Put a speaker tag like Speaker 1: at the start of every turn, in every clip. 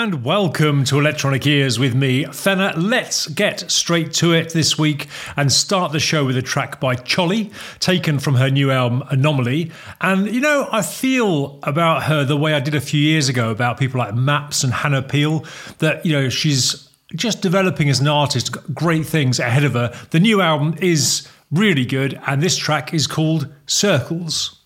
Speaker 1: and welcome to Electronic Ears with me, Fenner. Let's get straight to it this week and start the show with a track by Cholly, taken from her new album Anomaly. And you know, I feel about her the way I did a few years ago about people like Maps and Hannah Peel, that you know, she's just developing as an artist, great things ahead of her. The new album is really good, and this track is called Circles.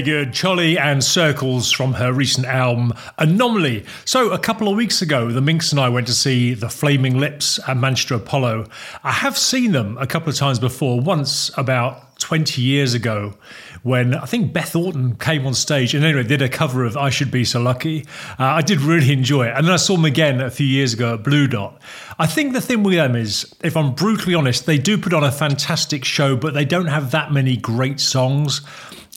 Speaker 1: Very good. Cholly and Circles from her recent album Anomaly. So, a couple of weeks ago, the Minx and I went to see the Flaming Lips at Manchester Apollo. I have seen them a couple of times before, once about 20 years ago when I think Beth Orton came on stage and anyway did a cover of I Should Be So Lucky. Uh, I did really enjoy it. And then I saw them again a few years ago at Blue Dot. I think the thing with them is, if I'm brutally honest, they do put on a fantastic show, but they don't have that many great songs.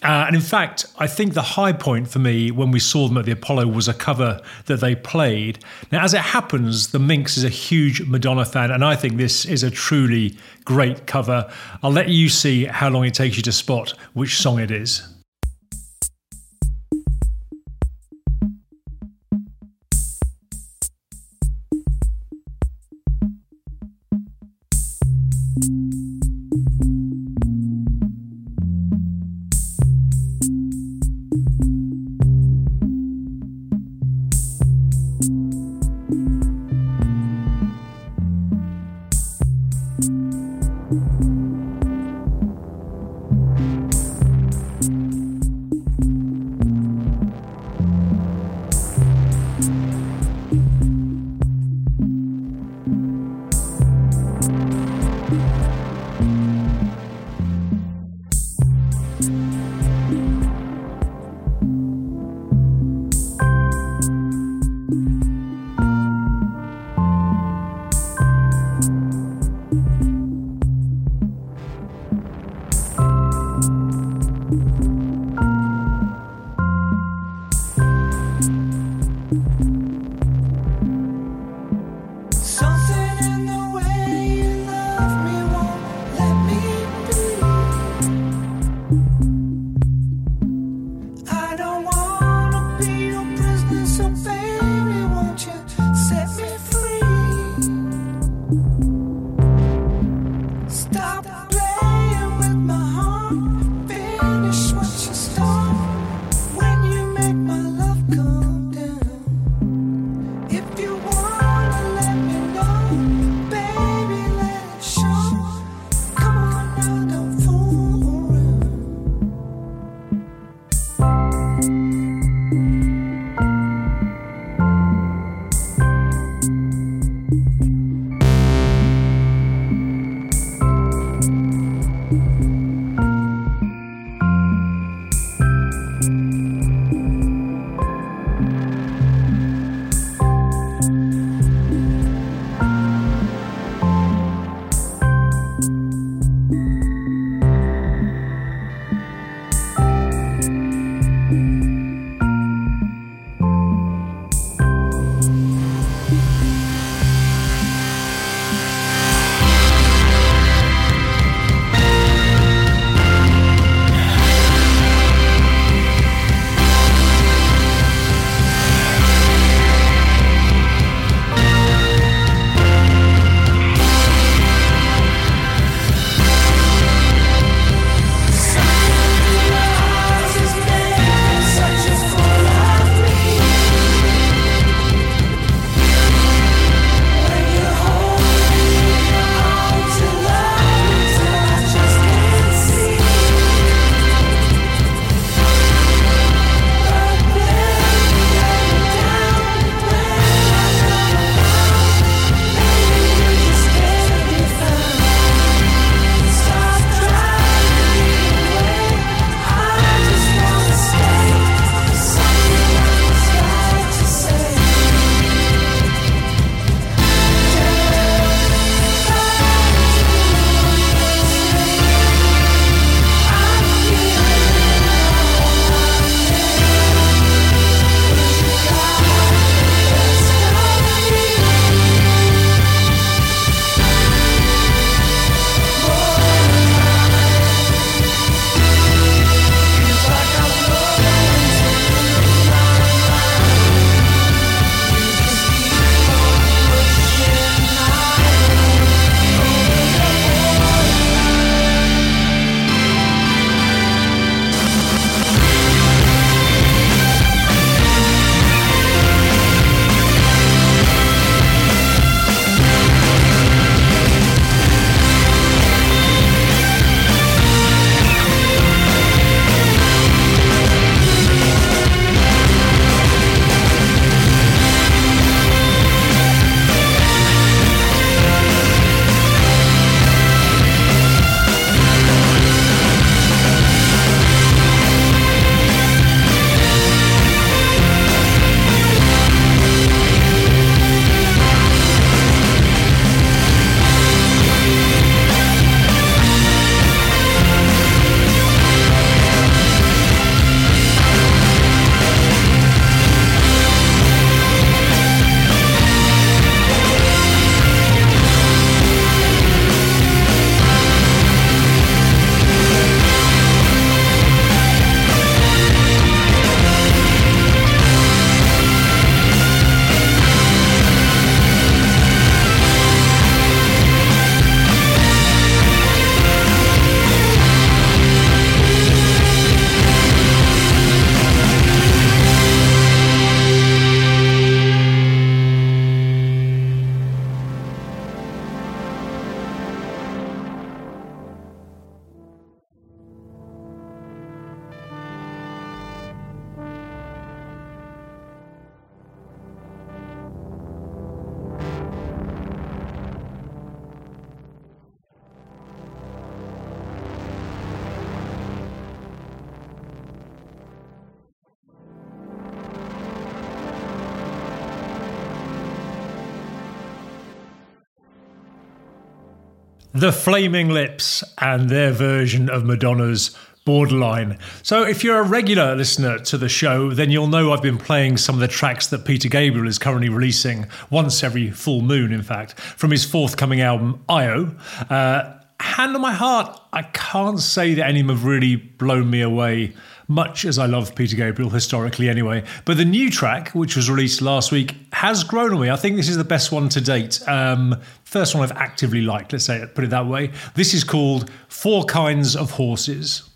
Speaker 1: Uh, and in fact, I think the high point for me when we saw them at the Apollo was a cover that they played. Now, as it happens, the Minx is a huge Madonna fan, and I think this is a truly great cover. I'll let you see how long it takes you to spot which song it is.
Speaker 2: The Flaming Lips and their version of Madonna's Borderline. So, if you're a regular listener to the show, then you'll know I've been playing some of the tracks that Peter Gabriel is currently releasing once every full moon, in fact, from his forthcoming album, Io. Uh, hand on my heart, I can't say that any of them have really blown me away much as I love Peter Gabriel historically anyway. But the new track, which was released last week, has grown on me. I think this is the best one to date. Um, first one I've actively liked, let's say put it that way. This is called Four Kinds of Horses.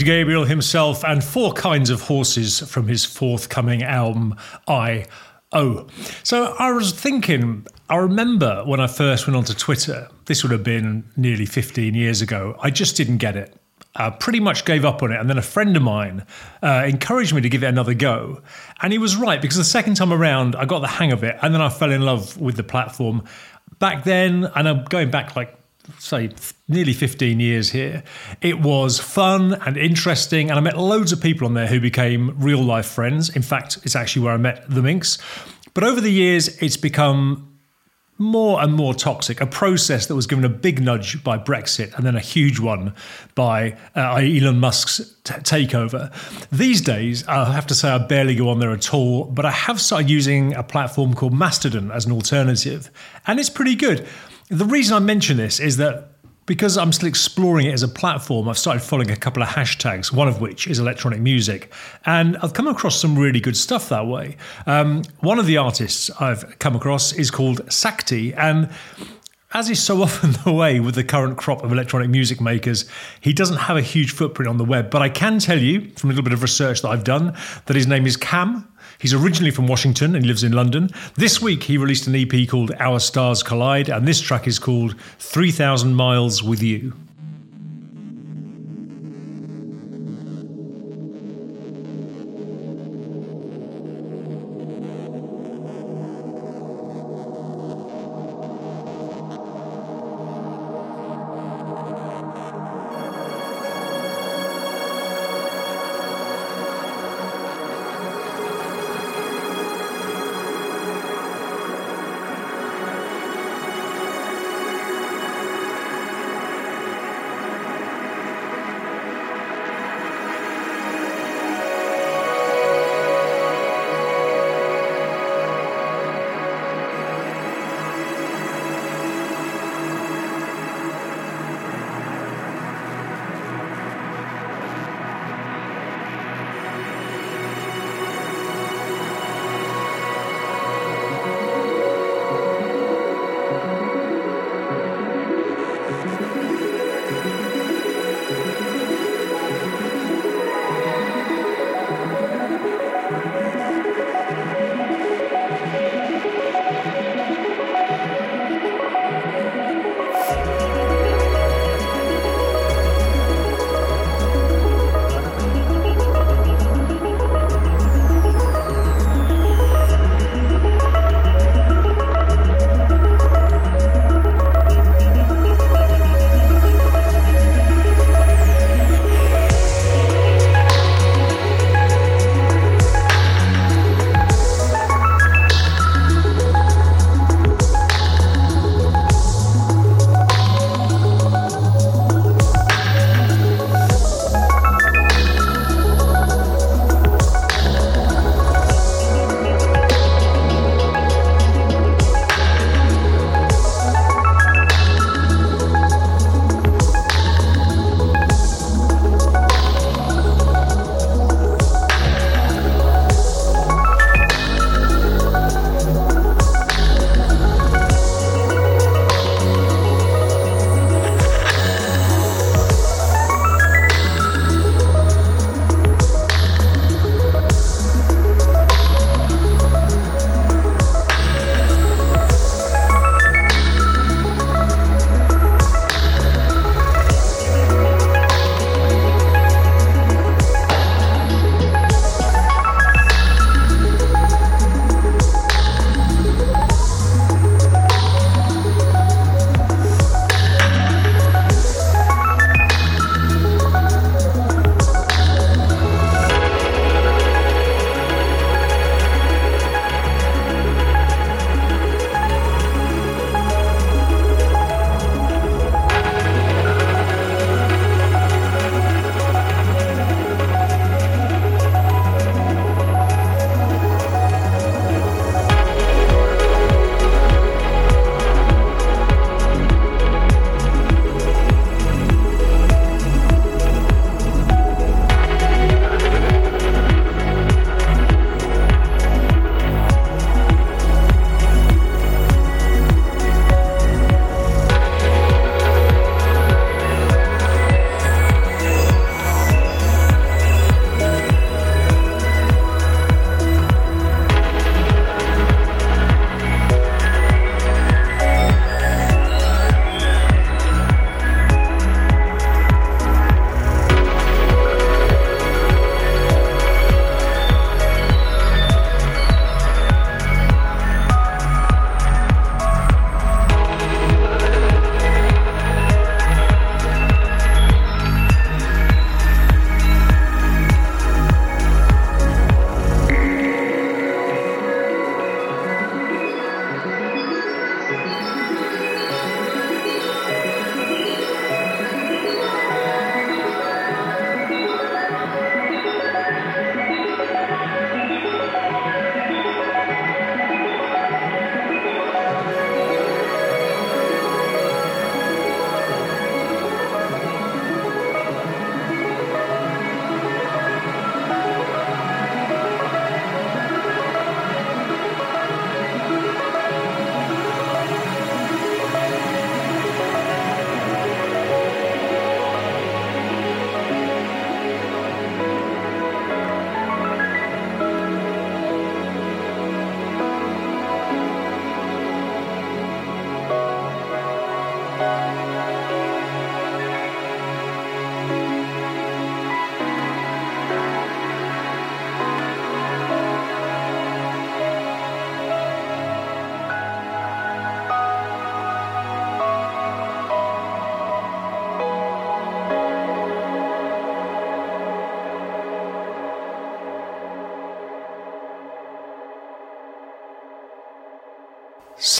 Speaker 1: Peter Gabriel himself and four kinds of horses from his forthcoming album, I O. So I was thinking, I remember when I first went onto Twitter, this would have been nearly 15 years ago, I just didn't get it. I pretty much gave up on it. And then a friend of mine uh, encouraged me to give it another go. And he was right because the second time around, I got the hang of it. And then I fell in love with the platform. Back then, and I'm going back like say nearly 15 years here it was fun and interesting and i met loads of people on there who became real life friends in fact it's actually where i met the minx but over the years it's become more and more toxic, a process that was given a big nudge by Brexit and then a huge one by uh, Elon Musk's t- takeover. These days, I have to say I barely go on there at all, but I have started using a platform called Mastodon as an alternative, and it's pretty good. The reason I mention this is that because I'm still exploring it as a platform, I've started following a couple of hashtags, one of which is electronic music. And I've come across some really good stuff that way. Um, one of the artists I've come across is called Sakti. And as is so often the way with the current crop of electronic music makers, he doesn't have a huge footprint on the web. But I can tell you from a little bit of research that I've done that his name is Cam. He's originally from Washington and lives in London. This week he released an EP called Our Stars Collide, and this track is called 3000 Miles with You.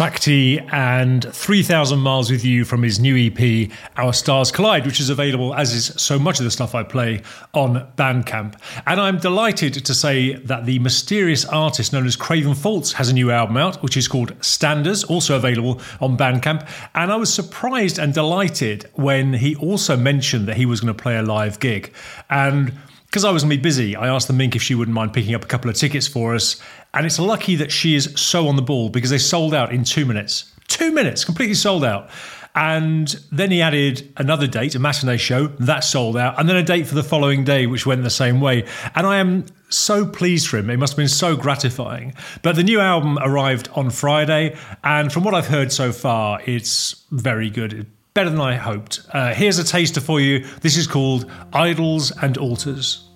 Speaker 1: Sakti and 3,000 Miles with You from his new EP, Our Stars Collide, which is available, as is so much of the stuff I play, on Bandcamp. And I'm delighted to say that the mysterious artist known as Craven Faults has a new album out, which is called Standers, also available on Bandcamp. And I was surprised and delighted when he also mentioned that he was going to play a live gig. And because I was going to be busy, I asked the Mink if she wouldn't mind picking up a couple of tickets for us. And it's lucky that she is so on the ball because they sold out in two minutes. Two minutes, completely sold out. And then he added another date, a matinee show, that sold out, and then a date for the following day, which went the same way. And I am so pleased for him. It must have been so gratifying. But the new album arrived on Friday, and from what I've heard so far, it's very good better than I hoped. Uh, here's a taster for you. This is called Idols and Altars.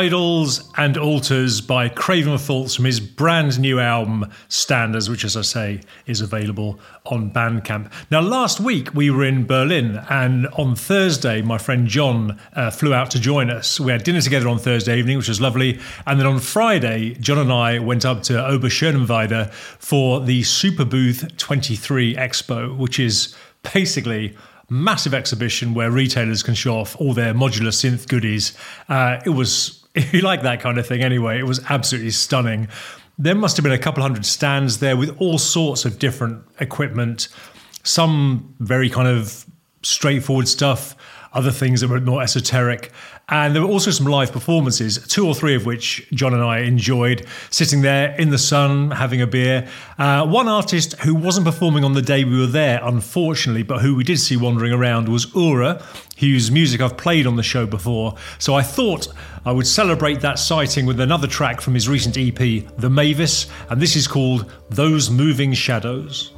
Speaker 1: Idols and Altars by Craven Faults from his brand new album Standers, which, as I say, is available on Bandcamp. Now, last week we were in Berlin, and on Thursday, my friend John uh, flew out to join us. We had dinner together on Thursday evening, which was lovely. And then on Friday, John and I went up to Oberschöneweide for the Superbooth 23 Expo, which is basically massive exhibition where retailers can show off all their modular synth goodies. Uh, it was if you like that kind of thing anyway, it was absolutely stunning. There must have been a couple hundred stands there with all sorts of different equipment, some very kind of straightforward stuff, other things that were more esoteric. And there were also some live performances, two or three of which John and I enjoyed, sitting there in the sun having a beer. Uh, one artist who wasn't performing on the day we were there, unfortunately, but who we did see wandering around was Ura, whose music I've played on the show before. So I thought I would celebrate that sighting with another track from his recent EP, The Mavis, and this is called Those Moving Shadows.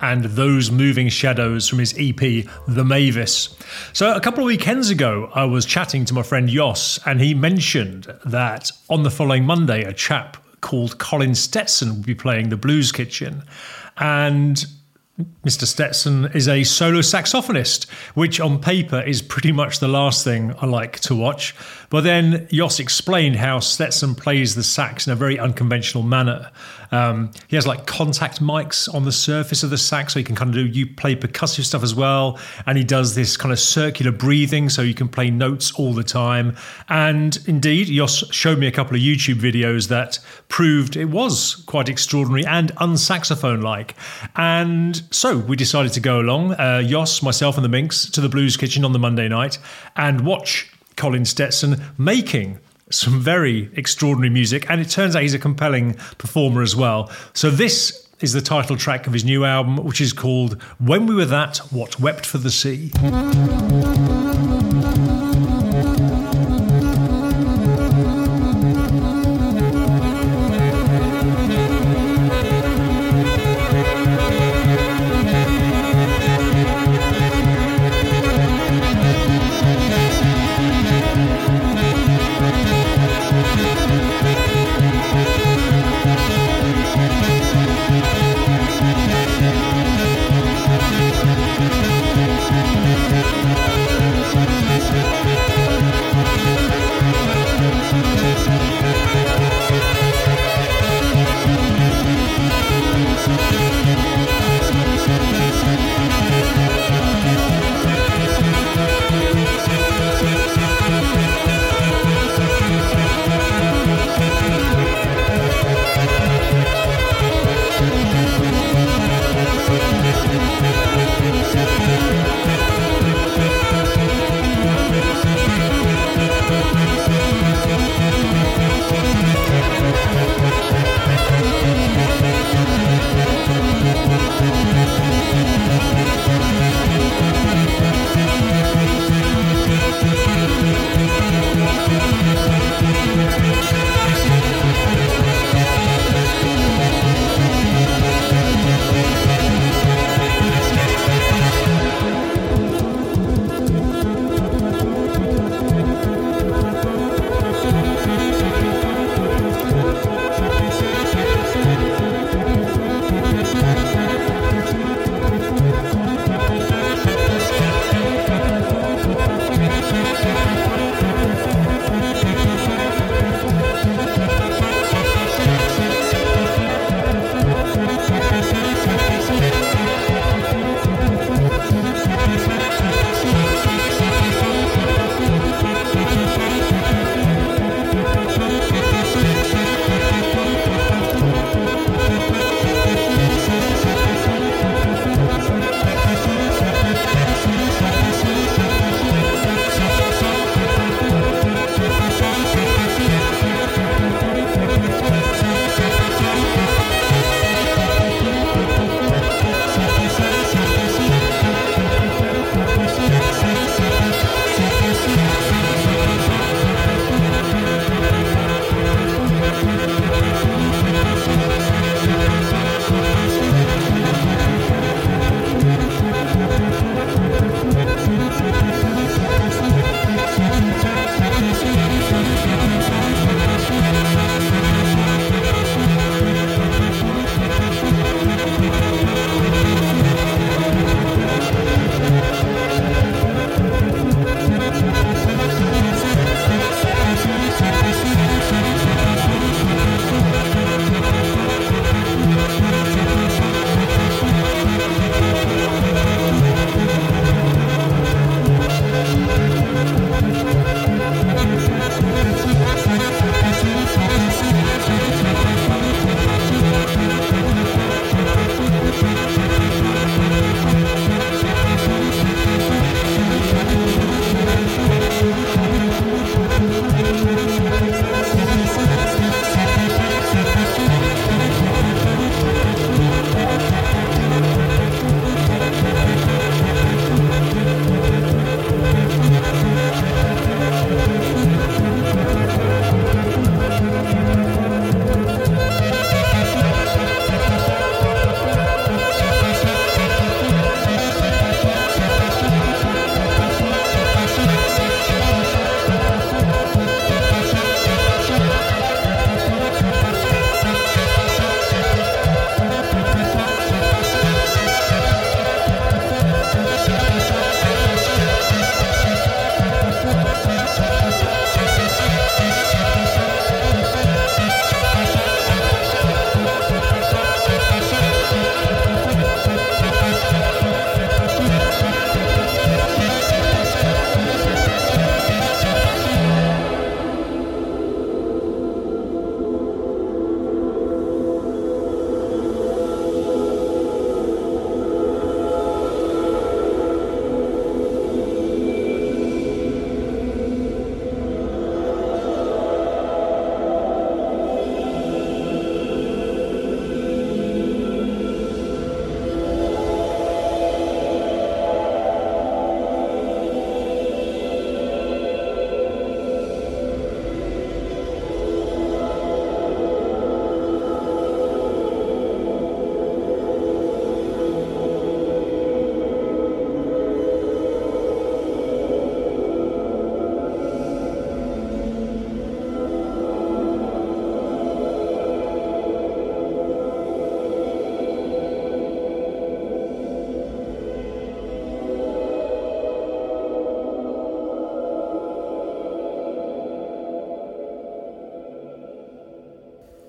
Speaker 1: And Those Moving Shadows from his EP, The Mavis. So, a couple of weekends ago, I was chatting to my friend Jos, and he mentioned that on the following Monday, a chap called Colin Stetson will be playing the Blues Kitchen. And Mr. Stetson is a solo saxophonist, which on paper is pretty much the last thing I like to watch. But then Jos explained how Stetson plays the sax in a very unconventional manner. Um, he has like contact mics on the surface of the sax, so you can kind of do you play percussive stuff as well. And he does this kind of circular breathing, so you can play notes all the time. And indeed, Jos showed me a couple of YouTube videos that proved it was quite extraordinary and unsaxophone like. And so we decided to go along, uh, Jos, myself, and the Minx, to the Blues Kitchen on the Monday night and watch Colin Stetson making some very extraordinary music. And it turns out he's a compelling performer as well. So this is the title track of his new album, which is called When We Were That, What Wept for the Sea.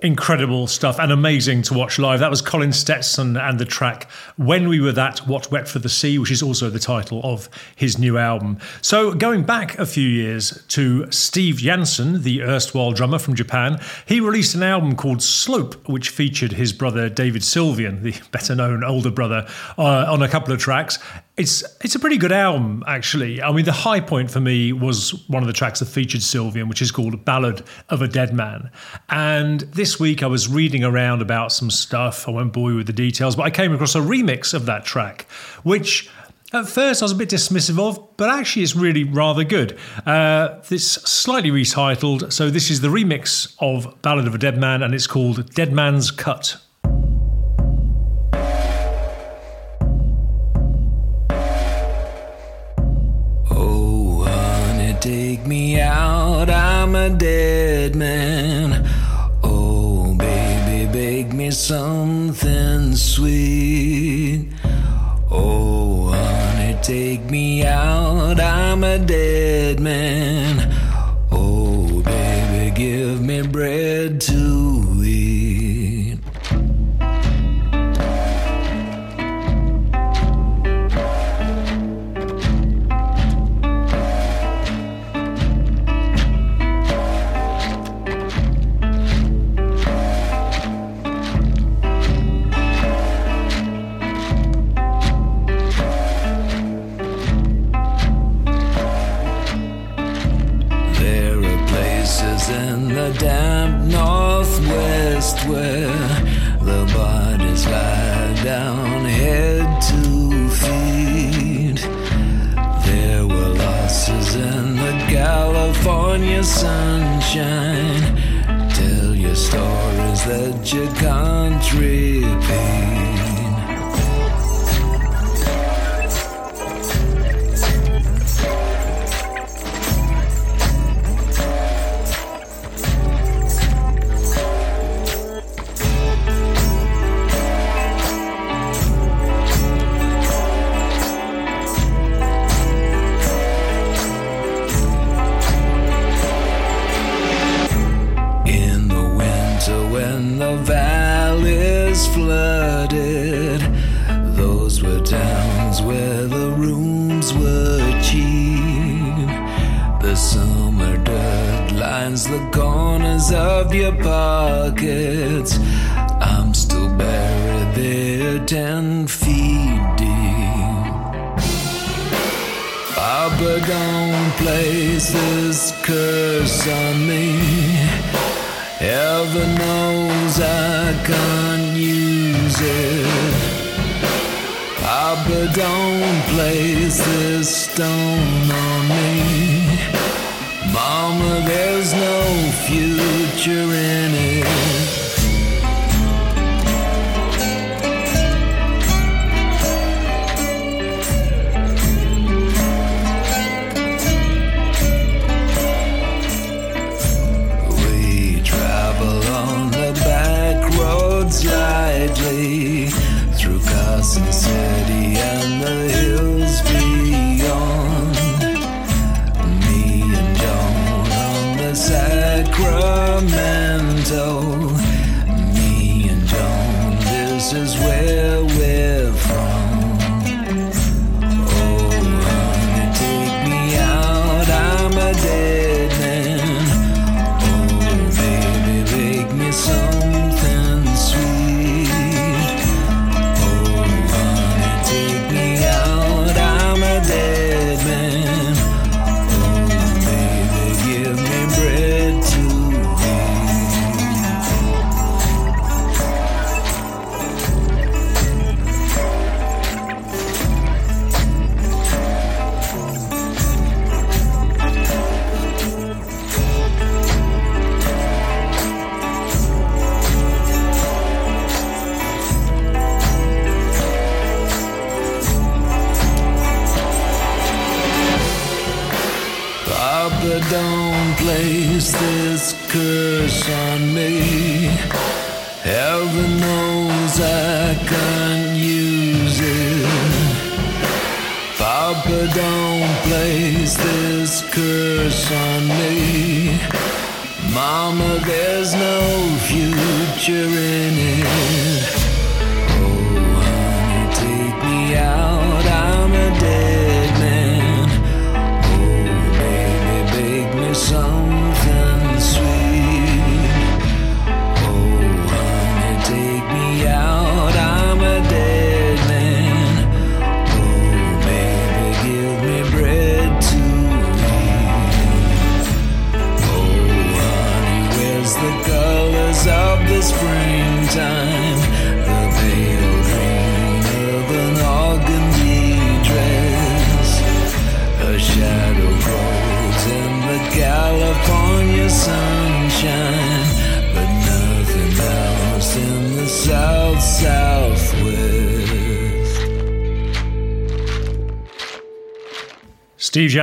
Speaker 1: Incredible stuff and amazing to watch live. That was Colin Stetson and the track When We Were That, What Wept for the Sea, which is also the title of his new album. So, going back a few years to Steve Jansen, the erstwhile drummer from Japan, he released an album called Slope, which featured his brother David Sylvian, the better known older brother, uh, on a couple of tracks. It's it's a pretty good album, actually. I mean, the high point for me was one of the tracks that featured Sylvian, which is called "Ballad of a Dead Man." And this week, I was reading around about some stuff. I won't bore you with the details, but I came across a remix of that track, which at first I was a bit dismissive of, but actually it's really rather good. Uh, it's slightly retitled, so this is the remix of "Ballad of a Dead Man," and it's called "Dead Man's Cut."
Speaker 2: Me out, I'm a dead man. Oh, baby, bake me something sweet. Oh, honey, take me out, I'm a dead man. Oh, baby, give me bread to stories that you can't corners of your pockets. I'm still buried there ten feet deep. Papa, don't place this curse on me. Heaven knows I can't use it. Papa, don't place this stone on me. Mama, there's no future in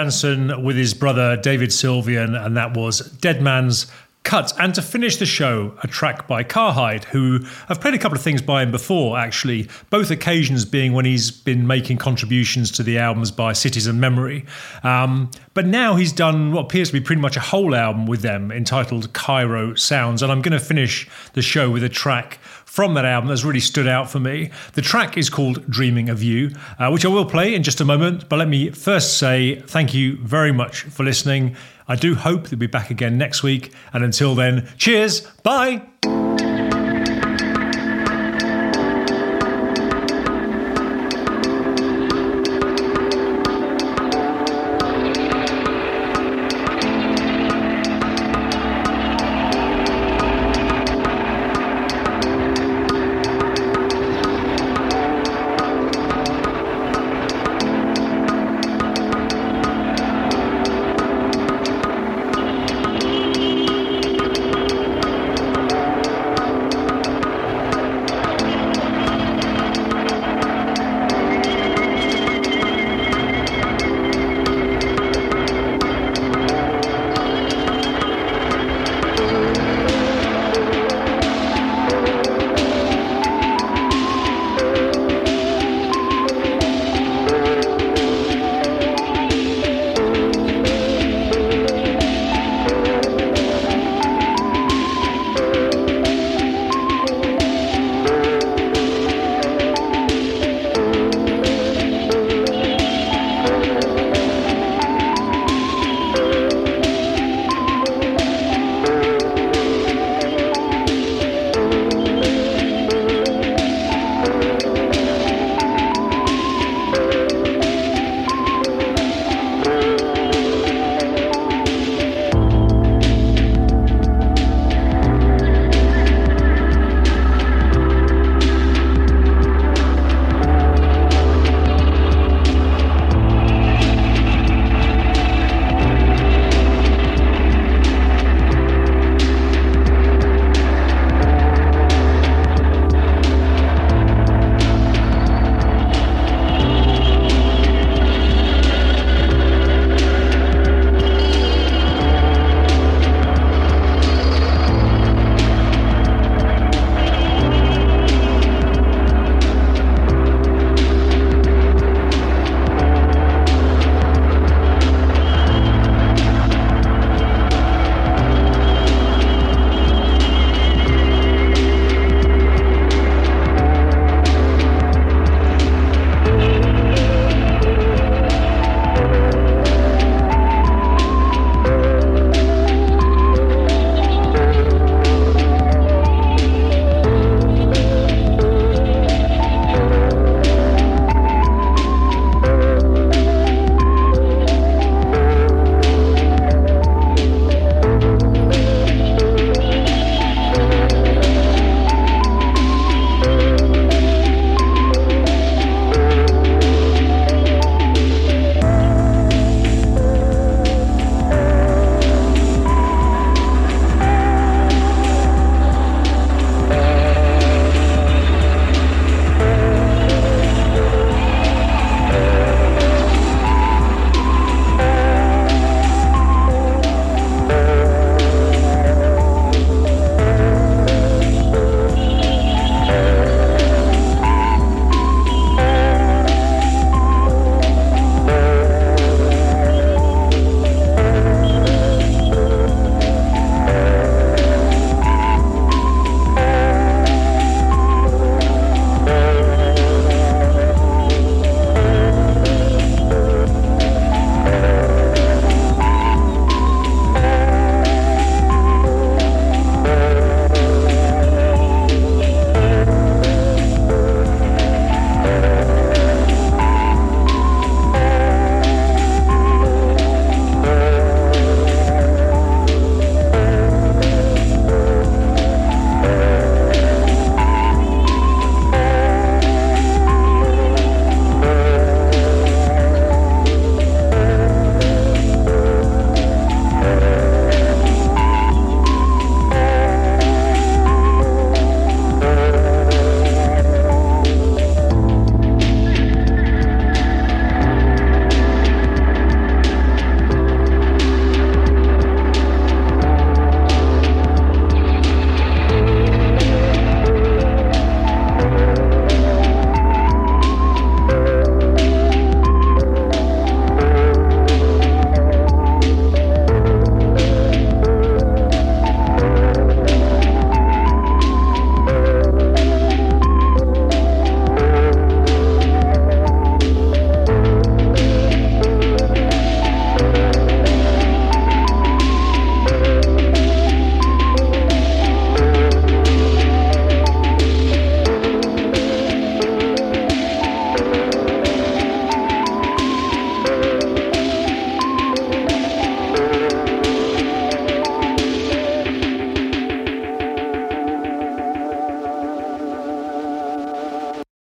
Speaker 1: Jansen with his brother David Sylvian, and that was Dead Man's Cut. And to finish the show, a track by Carhide, who I've played a couple of things by him before, actually, both occasions being when he's been making contributions to the albums by Cities and Memory. Um, but now he's done what appears to be pretty much a whole album with them entitled Cairo Sounds. And I'm going to finish the show with a track from that album that's really stood out for me. The track is called Dreaming of You, uh, which I will play in just a moment. But let me first say thank you very much for listening. I do hope we'll be back again next week. And until then, cheers. Bye.